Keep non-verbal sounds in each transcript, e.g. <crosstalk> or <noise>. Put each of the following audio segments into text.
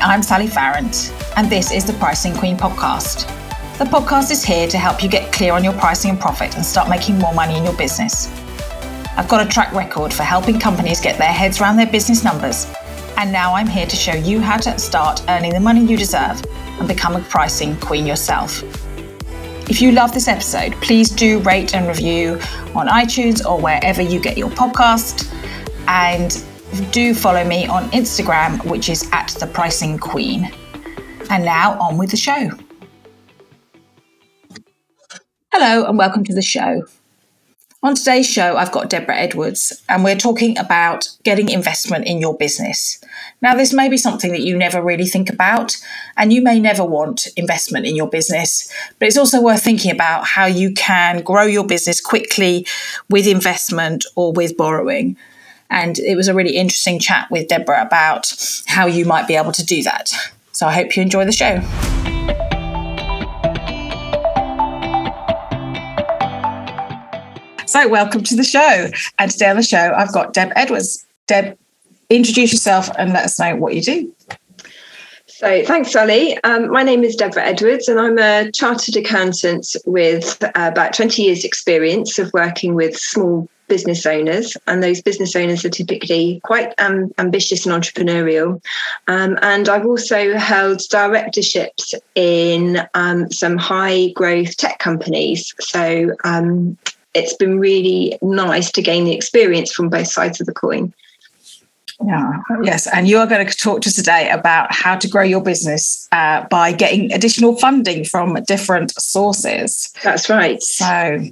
I'm Sally Farrant, and this is the Pricing Queen podcast. The podcast is here to help you get clear on your pricing and profit and start making more money in your business. I've got a track record for helping companies get their heads around their business numbers, and now I'm here to show you how to start earning the money you deserve and become a pricing queen yourself. If you love this episode, please do rate and review on iTunes or wherever you get your podcast. And do follow me on Instagram, which is at the pricing queen. And now on with the show. Hello, and welcome to the show. On today's show, I've got Deborah Edwards, and we're talking about getting investment in your business. Now, this may be something that you never really think about, and you may never want investment in your business, but it's also worth thinking about how you can grow your business quickly with investment or with borrowing. And it was a really interesting chat with Deborah about how you might be able to do that. So I hope you enjoy the show. So, welcome to the show. And today on the show, I've got Deb Edwards. Deb, introduce yourself and let us know what you do. So, thanks, Sally. Um, my name is Deborah Edwards, and I'm a chartered accountant with uh, about 20 years' experience of working with small business owners, and those business owners are typically quite um, ambitious and entrepreneurial. Um, and I've also held directorships in um, some high growth tech companies. So um, it's been really nice to gain the experience from both sides of the coin. Yeah, yes. And you are going to talk to us today about how to grow your business uh, by getting additional funding from different sources. That's right. So,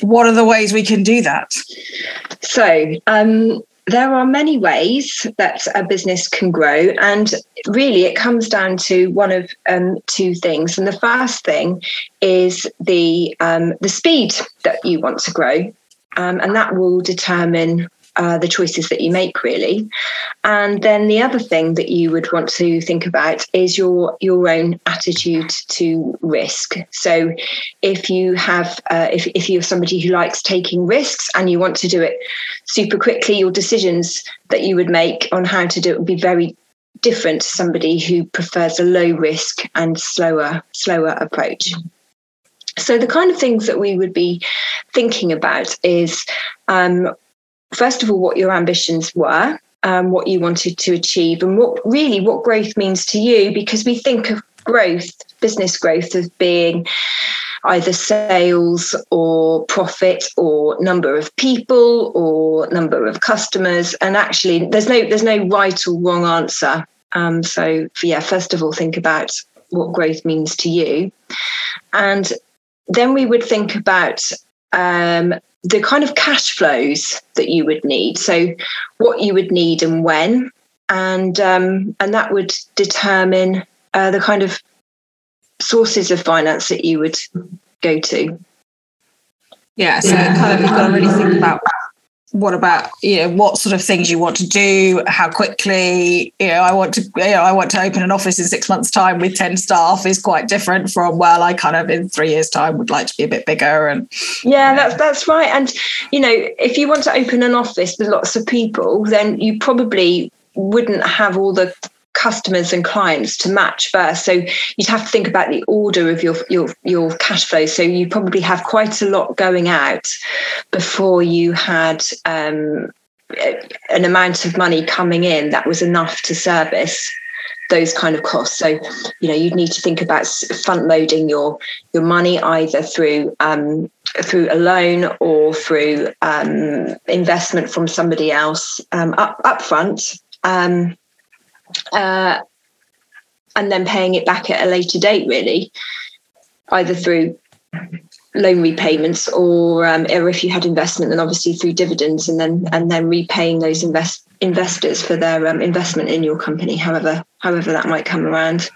what are the ways we can do that? So, um, there are many ways that a business can grow, and really it comes down to one of um, two things. And the first thing is the um, the speed that you want to grow, um, and that will determine uh, the choices that you make really. And then the other thing that you would want to think about is your your own attitude to risk. So if you have uh, if, if you're somebody who likes taking risks and you want to do it super quickly your decisions that you would make on how to do it would be very different to somebody who prefers a low risk and slower slower approach. So the kind of things that we would be thinking about is um, first of all, what your ambitions were, um, what you wanted to achieve, and what really what growth means to you, because we think of growth, business growth, as being either sales or profit or number of people or number of customers. And actually there's no there's no right or wrong answer. Um, so yeah first of all think about what growth means to you. And then we would think about um, the kind of cash flows that you would need. So, what you would need and when, and um, and that would determine uh, the kind of sources of finance that you would go to. Yeah, so kind of you've got to really think about what about you know what sort of things you want to do? How quickly? You know i want to you know i want to open an office in six months time with 10 staff is quite different from well i kind of in three years time would like to be a bit bigger and yeah that's that's right. And you know if you want to open an office with lots of people then you probably wouldn't have all the customers and clients to match first. So you'd have to think about the order of your your your cash flow. So you probably have quite a lot going out before you had um, an amount of money coming in that was enough to service those kind of costs. So, you know, you'd need to think about front loading your your money either through um, through a loan or through um, investment from somebody else um, up up front. Um, uh, and then paying it back at a later date, really, either through loan repayments or um, or if you had investment, then obviously through dividends, and then and then repaying those invest investors for their um, investment in your company, however however that might come around.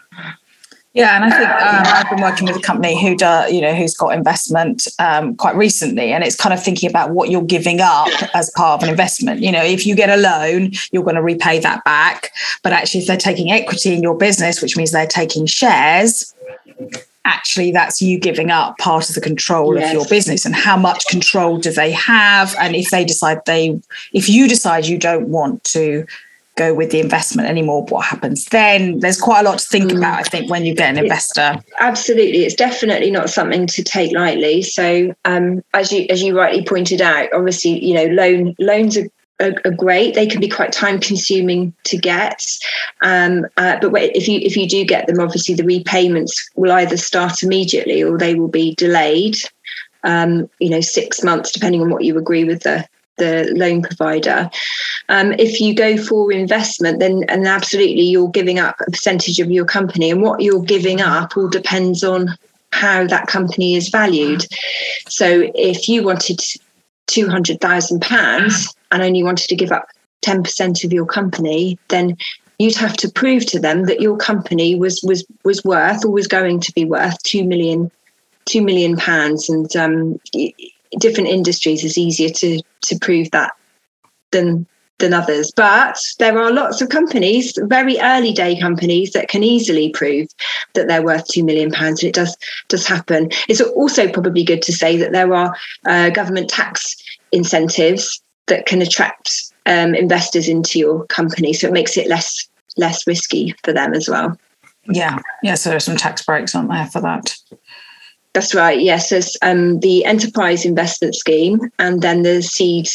Yeah, and I think um, I've been working with a company who does, you know, who's got investment um, quite recently, and it's kind of thinking about what you're giving up as part of an investment. You know, if you get a loan, you're going to repay that back, but actually, if they're taking equity in your business, which means they're taking shares, actually that's you giving up part of the control yes. of your business and how much control do they have and if they decide they if you decide you don't want to go with the investment anymore what happens then there's quite a lot to think mm. about i think when you get an investor absolutely it's definitely not something to take lightly so um, as you as you rightly pointed out obviously you know loan loans are are, are, great. They can be quite time consuming to get, um, uh, but if you if you do get them, obviously the repayments will either start immediately or they will be delayed. Um, you know, six months, depending on what you agree with the the loan provider. Um, if you go for investment, then and absolutely you're giving up a percentage of your company, and what you're giving up all depends on how that company is valued. So if you wanted two hundred thousand pounds and only wanted to give up ten percent of your company, then you'd have to prove to them that your company was was was worth or was going to be worth two million two million pounds and um, different industries is easier to to prove that than than others. But there are lots of companies, very early day companies, that can easily prove that they're worth two million pounds, and it does does happen. It's also probably good to say that there are uh, government tax incentives that can attract um, investors into your company, so it makes it less less risky for them as well. Yeah, yeah. So there's some tax breaks, aren't there, for that? That's right. Yes, there's um, the enterprise investment scheme, and then the seed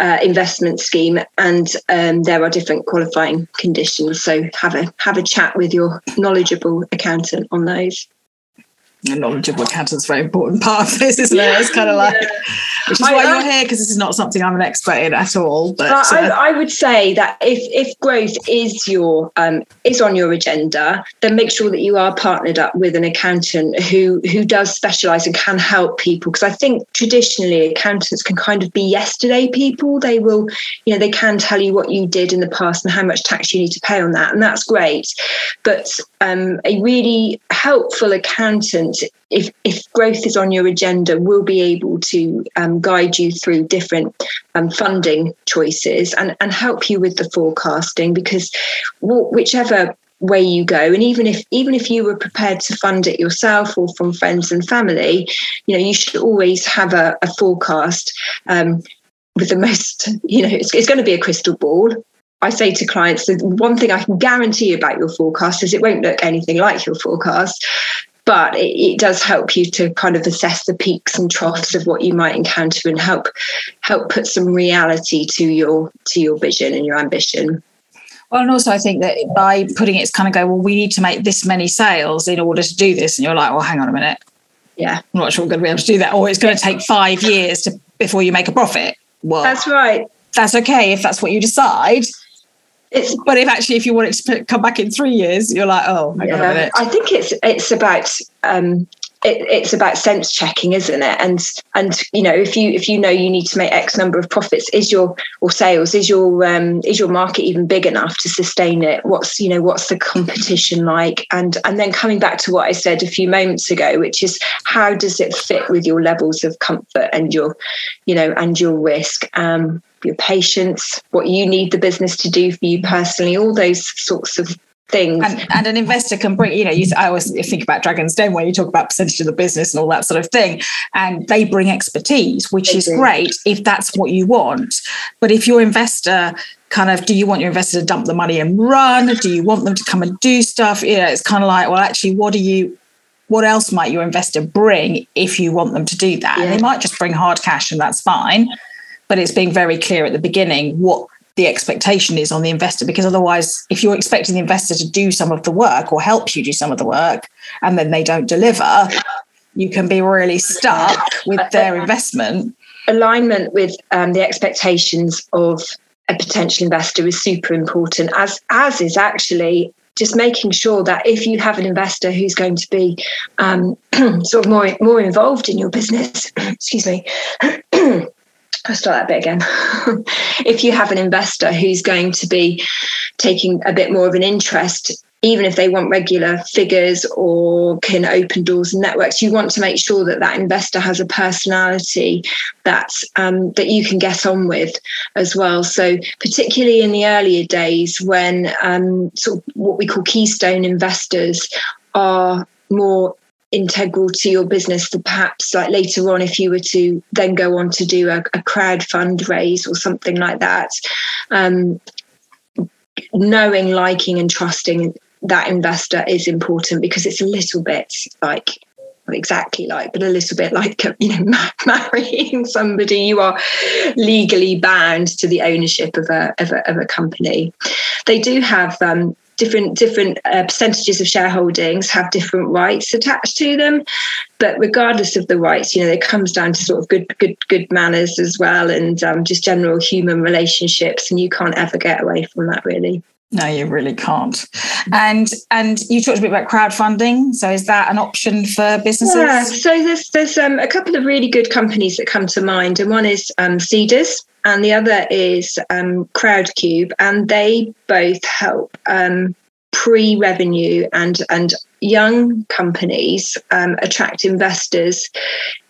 uh, investment scheme, and um, there are different qualifying conditions. So have a have a chat with your knowledgeable accountant on those a knowledgeable accountant's a very important part of this, isn't it? It's kind of like, yeah. which is I, why you're here because this is not something I'm an expert in at all. But uh, I, I, would say that if if growth is your um, is on your agenda, then make sure that you are partnered up with an accountant who who does specialise and can help people. Because I think traditionally accountants can kind of be yesterday people. They will, you know, they can tell you what you did in the past and how much tax you need to pay on that, and that's great. But um, a really helpful accountant if, if growth is on your agenda, we'll be able to um, guide you through different um, funding choices and, and help you with the forecasting because whichever way you go and even if even if you were prepared to fund it yourself or from friends and family you know you should always have a, a forecast um, with the most you know it's, it's going to be a crystal ball. I say to clients the one thing I can guarantee about your forecast is it won't look anything like your forecast but it, it, does help you to kind of assess the peaks and troughs of what you might encounter and help help put some reality to your to your vision and your ambition well, and also I think that by putting it, it's kind of go, well, we need to make this many sales in order to do this. And you're like, well, hang on a minute. Yeah. I'm not sure we're going to be able to do that. Or it's going to take five years to, before you make a profit. Well, that's right. That's okay if that's what you decide. It's, but if actually if you want it to come back in three years, you're like, oh, yeah, I think it's it's about um, it, it's about sense checking, isn't it? And and you know if you if you know you need to make X number of profits, is your or sales is your um, is your market even big enough to sustain it? What's you know what's the competition like? And and then coming back to what I said a few moments ago, which is how does it fit with your levels of comfort and your you know and your risk? Um, your patience, what you need the business to do for you personally, all those sorts of things. And, and, an investor can bring, you know, you, I always think about Dragon's Den when you talk about percentage of the business and all that sort of thing. And they bring expertise, which they is do. great if that's what you want. But if your investor kind of, do you want your investor to dump the money and run? Do you want them to come and do stuff? You know, it's kind of like, well, actually, what do you, what else might your investor bring if you want them to do that? Yeah. And they might just bring hard cash and that's fine but it's being very clear at the beginning what the expectation is on the investor because otherwise if you're expecting the investor to do some of the work or help you do some of the work and then they don't deliver you can be really stuck with their investment. Alignment with um, the expectations of a potential investor is super important as as is actually just making sure that if you have an investor who's going to be um, <clears throat> sort of more more involved in your business <clears throat> excuse me <clears throat> I'll start that bit again. <laughs> if you have an investor who's going to be taking a bit more of an interest, even if they want regular figures or can open doors and networks, you want to make sure that that investor has a personality that's um, that you can get on with as well. So, particularly in the earlier days when um, sort of what we call keystone investors are more integral to your business that perhaps like later on if you were to then go on to do a, a crowd fundraise or something like that um, knowing, liking, and trusting that investor is important because it's a little bit like exactly like, but a little bit like <laughs> you know <laughs> marrying somebody. You are legally bound to the ownership of a of a, of a company. They do have um, different different uh, percentages of shareholdings have different rights attached to them. But regardless of the rights you know it comes down to sort of good good good manners as well and um, just general human relationships and you can't ever get away from that really no, you really can't. And and you talked a bit about crowdfunding. So is that an option for businesses? Yeah. So there's there's um, a couple of really good companies that come to mind, and one is um, Seedrs, and the other is um, Crowdcube, and they both help um, pre-revenue and and young companies um, attract investors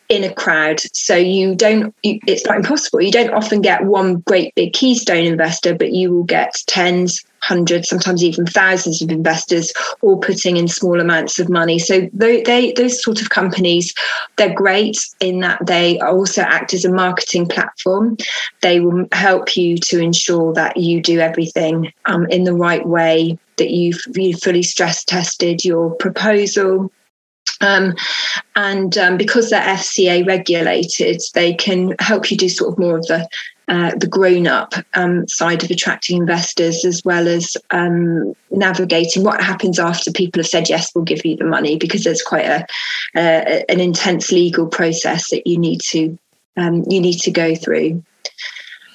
in a crowd. So you don't, you, it's not impossible. You don't often get one great big keystone investor, but you will get tens, hundreds, sometimes even thousands of investors all putting in small amounts of money. So they, they, those sort of companies, they're great in that they also act as a marketing platform. They will help you to ensure that you do everything um, in the right way, that you've, you've fully stress tested your proposal um, and um, because they're FCA regulated, they can help you do sort of more of the uh, the grown up um, side of attracting investors, as well as um, navigating what happens after people have said yes, we'll give you the money, because there's quite a, an intense legal process that you need to um, you need to go through.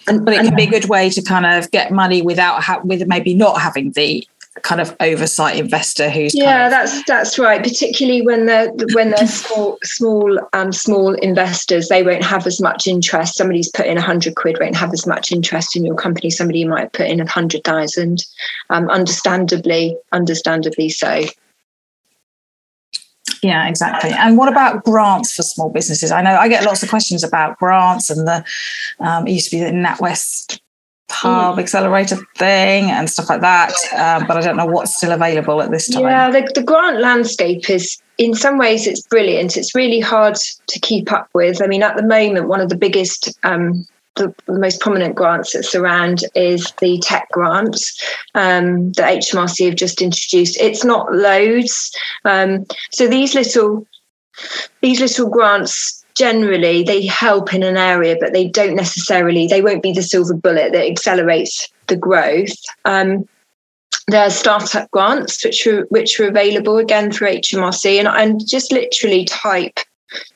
And, but it can be a good way to kind of get money without ha- with maybe not having the kind of oversight investor who's yeah kind of- that's that's right. Particularly when they're when they're small small um small investors they won't have as much interest. Somebody's put in a hundred quid won't have as much interest in your company. Somebody might put in a hundred thousand. Um understandably understandably so. Yeah, exactly. And what about grants for small businesses? I know I get lots of questions about grants and the um, it used to be the NatWest hub mm. accelerator thing and stuff like that um, but i don't know what's still available at this time yeah the, the grant landscape is in some ways it's brilliant it's really hard to keep up with i mean at the moment one of the biggest um, the, the, most prominent grants that surround is the tech grants um, that HMRC have just introduced. It's not loads, um, so these little these little grants generally they help in an area, but they don't necessarily, they won't be the silver bullet that accelerates the growth. Um, there are startup grants which are which are available again through HMRC, and and just literally type,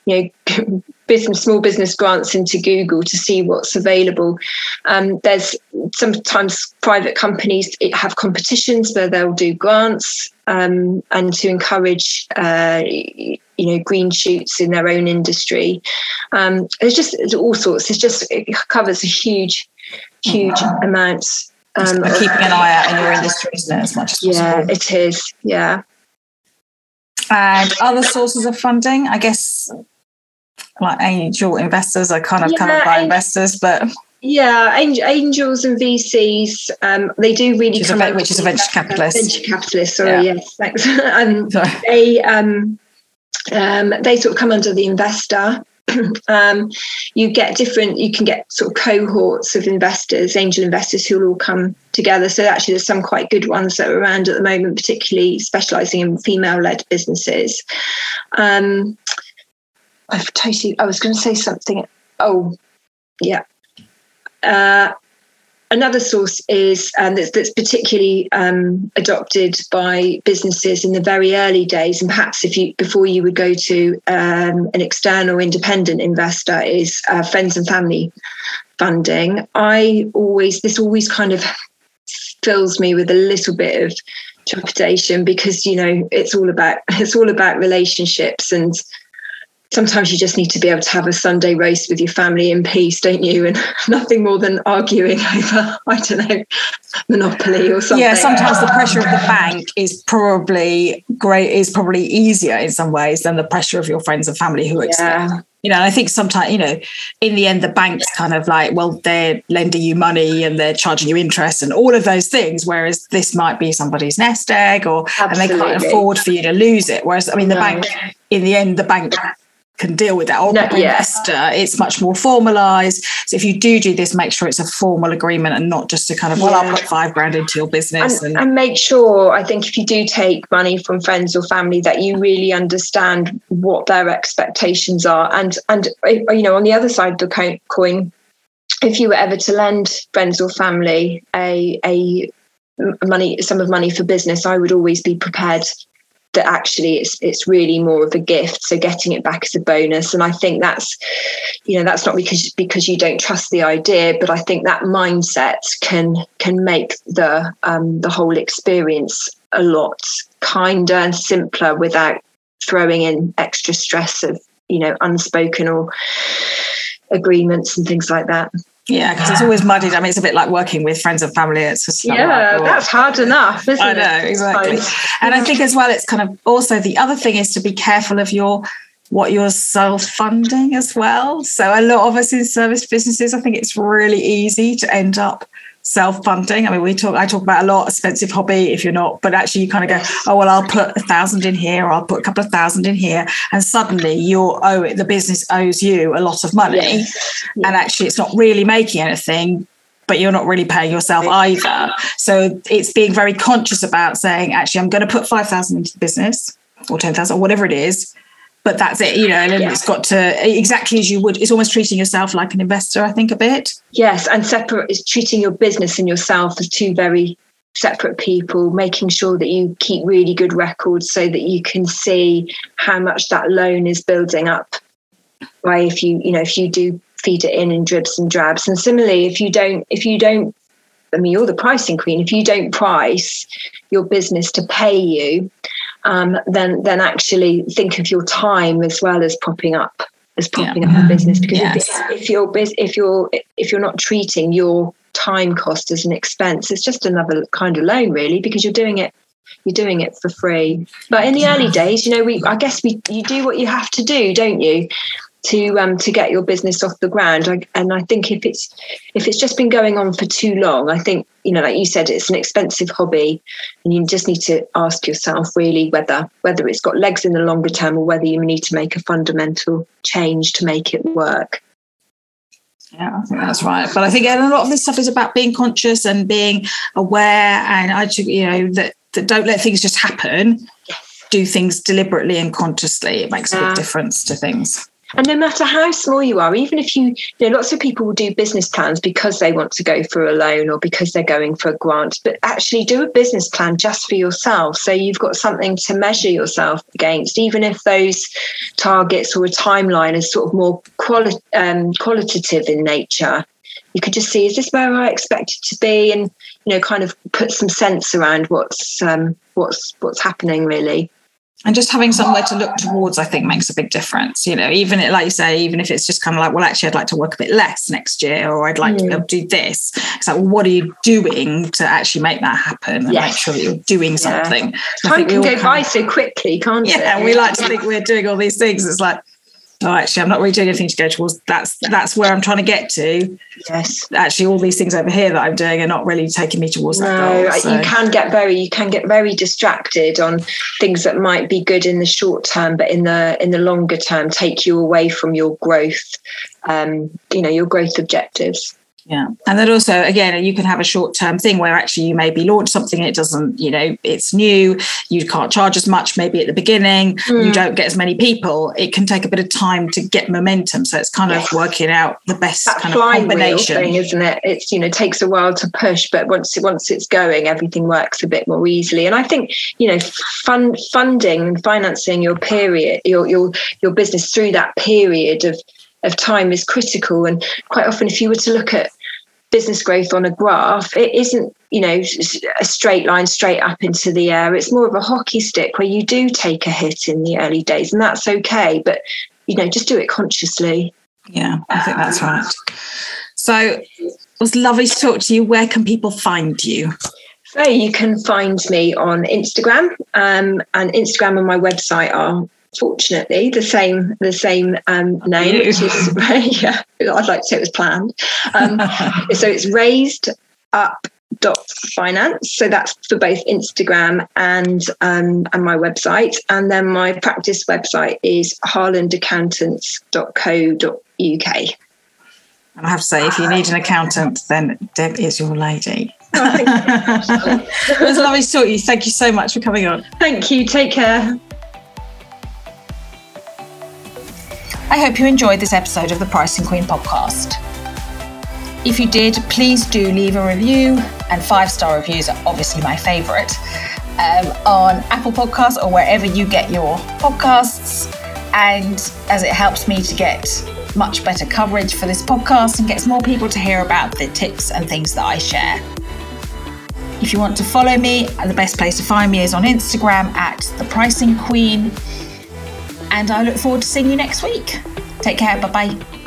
you know, <laughs> business small business grants into Google to see what's available. Um, there's sometimes private companies have competitions where they'll do grants um, and to encourage uh, you know green shoots in their own industry. Um, there's just all sorts. It's just it covers a huge, huge wow. amounts. Um, keeping an eye out in your industry, isn't it? As much as yeah, possible. it is. Yeah. And other sources of funding, I guess, like angel investors are kind of yeah, covered by investors, but yeah, angels and VCs, um, they do really which come. A, which is a venture capitalist. Venture capitalist. Sorry, yeah. yes, thanks. <laughs> um, sorry. They um, um, they sort of come under the investor. <clears throat> um, you get different. You can get sort of cohorts of investors, angel investors, who will all come together. So actually, there's some quite good ones that are around at the moment, particularly specialising in female-led businesses. Um, I've totally. I was going to say something. Oh, yeah. Uh, another source is um, that's, that's, particularly um, adopted by businesses in the very early days, and perhaps if you before you would go to um, an external independent investor, is uh, friends and family funding. I always this always kind of fills me with a little bit of trepidation because you know it's all about <laughs> it's all about relationships and sometimes you just need to be able to have a Sunday roast with your family in peace, don't you? And <laughs> nothing more than arguing <laughs> over, I don't know, monopoly or something. Yeah, sometimes the pressure of the bank is probably great, is probably easier in some ways than the pressure of your friends and family who expect. Yeah. You know, I think sometimes, you know, in the end, the bank's kind of like, well, they're lending you money and they're charging you interest and all of those things. Whereas this might be somebody's nest egg or, Absolutely. and they can't afford for you to lose it. Whereas, I mean, the no. bank, in the end, the bank can deal with that or no, yeah. investor it's much more formalized so if you do do this make sure it's a formal agreement and not just a kind of well yeah. i'll put five grand into your business and, and, and, make sure i think if you do take money from friends or family that you really understand what their expectations are and and uh, you know on the other side of the coin if you were ever to lend friends or family a a money some of money for business i would always be prepared that actually it's it's really more of a gift so getting it back as a bonus. And i think that's you know that's not because because you don't trust the idea but i think that mindset can can make the um, the whole experience a lot kinder and simpler without throwing in extra stress of you know unspoken or agreements and things like that yeah, because it's always muddied. I mean, it's a bit like working with friends and family. It's just yeah, like, oh. that's hard enough, isn't it? I know exactly. And I think as well, it's kind of also the other thing is to be careful of your what you're self-funding as well. So a lot of us in service businesses, I think it's really easy to end up self-funding. I mean, we talk, I talk about a lot, expensive hobby if you're not, but actually you kind of go, oh, well, I'll put a thousand in here, or I'll put a couple of thousand in here. And suddenly you're, oh, the business owes you a lot of money. And actually it's not really making anything, but you're not really paying yourself either. So it's being very conscious about saying, actually, I'm going to put 5,000 into the business or 10,000 or whatever it is but that's it, you know, and yeah. it's got to exactly as you would, it's almost treating yourself like an investor, I think, a bit. Yes, and separate is treating your business and yourself as two very separate people, making sure that you keep really good records so that you can see how much that loan is building up. Why if you, you know, if you do feed it in in dribs and drabs. And similarly, if you don't, if you don't, I mean, you're the pricing queen. If you don't price your business to pay you, um, then then actually think of your time as well as popping up as popping yeah. up a business because yes. if, if you're if you're if you're not treating your time cost as an expense it's just another kind of loan really because you're doing it you're doing it for free but in the early days you know we i guess we you do what you have to do don't you to um, to get your business off the ground. I, and I think if it's if it's just been going on for too long, I think you know, like you said, it's an expensive hobby, and you just need to ask yourself really whether whether it's got legs in the longer term or whether you need to make a fundamental change to make it work. Yeah, I think that's right. But I think a lot of this stuff is about being conscious and being aware, and I, you know, that that don't let things just happen. Do things deliberately and consciously. It makes yeah. a big difference to things. And no matter how small you are, even if you, you know, lots of people will do business plans because they want to go for a loan or because they're going for a grant, but actually do a business plan just for yourself. So you've got something to measure yourself against, even if those targets or a timeline is sort of more quali- um, qualitative in nature. You could just see, is this where I expect it to be? And, you know, kind of put some sense around what's, um, what's, what's happening really and just having somewhere to look towards i think makes a big difference you know even it like you say even if it's just kind of like well actually i'd like to work a bit less next year or i'd like mm. to do this it's like well, what are you doing to actually make that happen and yes. make sure that you're doing something yeah. time can go by so quickly can't yeah, it yeah we like to think we're doing all these things it's like oh actually i'm not really doing anything to go towards that's that's where i'm trying to get to. Yes. Actually all these things over here that i'm doing are not really taking me towards that no, goal so. you can get very you can get very distracted on things that might be good in the short term but in the in the longer term take you away from your growth um you know your growth objectives yeah. And then also, again, you can have a short term thing where actually you maybe launch something, it doesn't, you know, it's new, you can't charge as much maybe at the beginning, mm. you don't get as many people. It can take a bit of time to get momentum. So it's kind yes. of working out the best that kind of combination. Thing, isn't it? It's, you know, takes a while to push, but once once it's going, everything works a bit more easily. And I think, you know, fund funding and financing your period, your your your business through that period of of time is critical. And quite often, if you were to look at business growth on a graph, it isn't, you know, a straight line straight up into the air. It's more of a hockey stick where you do take a hit in the early days, and that's okay. But, you know, just do it consciously. Yeah, I think that's right. So it was lovely to talk to you. Where can people find you? So you can find me on Instagram, um, and Instagram and my website are fortunately the same the same um, name, which is <laughs> yeah, I'd like to say it was planned. Um, <laughs> so it's raised up dot finance. So that's for both Instagram and um, and my website. And then my practice website is harlandaccountants.co.uk. And I have to say, if you need an accountant, then Deb is your lady. <laughs> Oh, it was lovely to talk to you. Thank you so much for coming on. Thank you. Take care. I hope you enjoyed this episode of the Pricing Queen podcast. If you did, please do leave a review, and five star reviews are obviously my favourite um, on Apple Podcasts or wherever you get your podcasts. And as it helps me to get much better coverage for this podcast and gets more people to hear about the tips and things that I share. If you want to follow me, the best place to find me is on Instagram at the Pricing Queen. And I look forward to seeing you next week. Take care. Bye bye.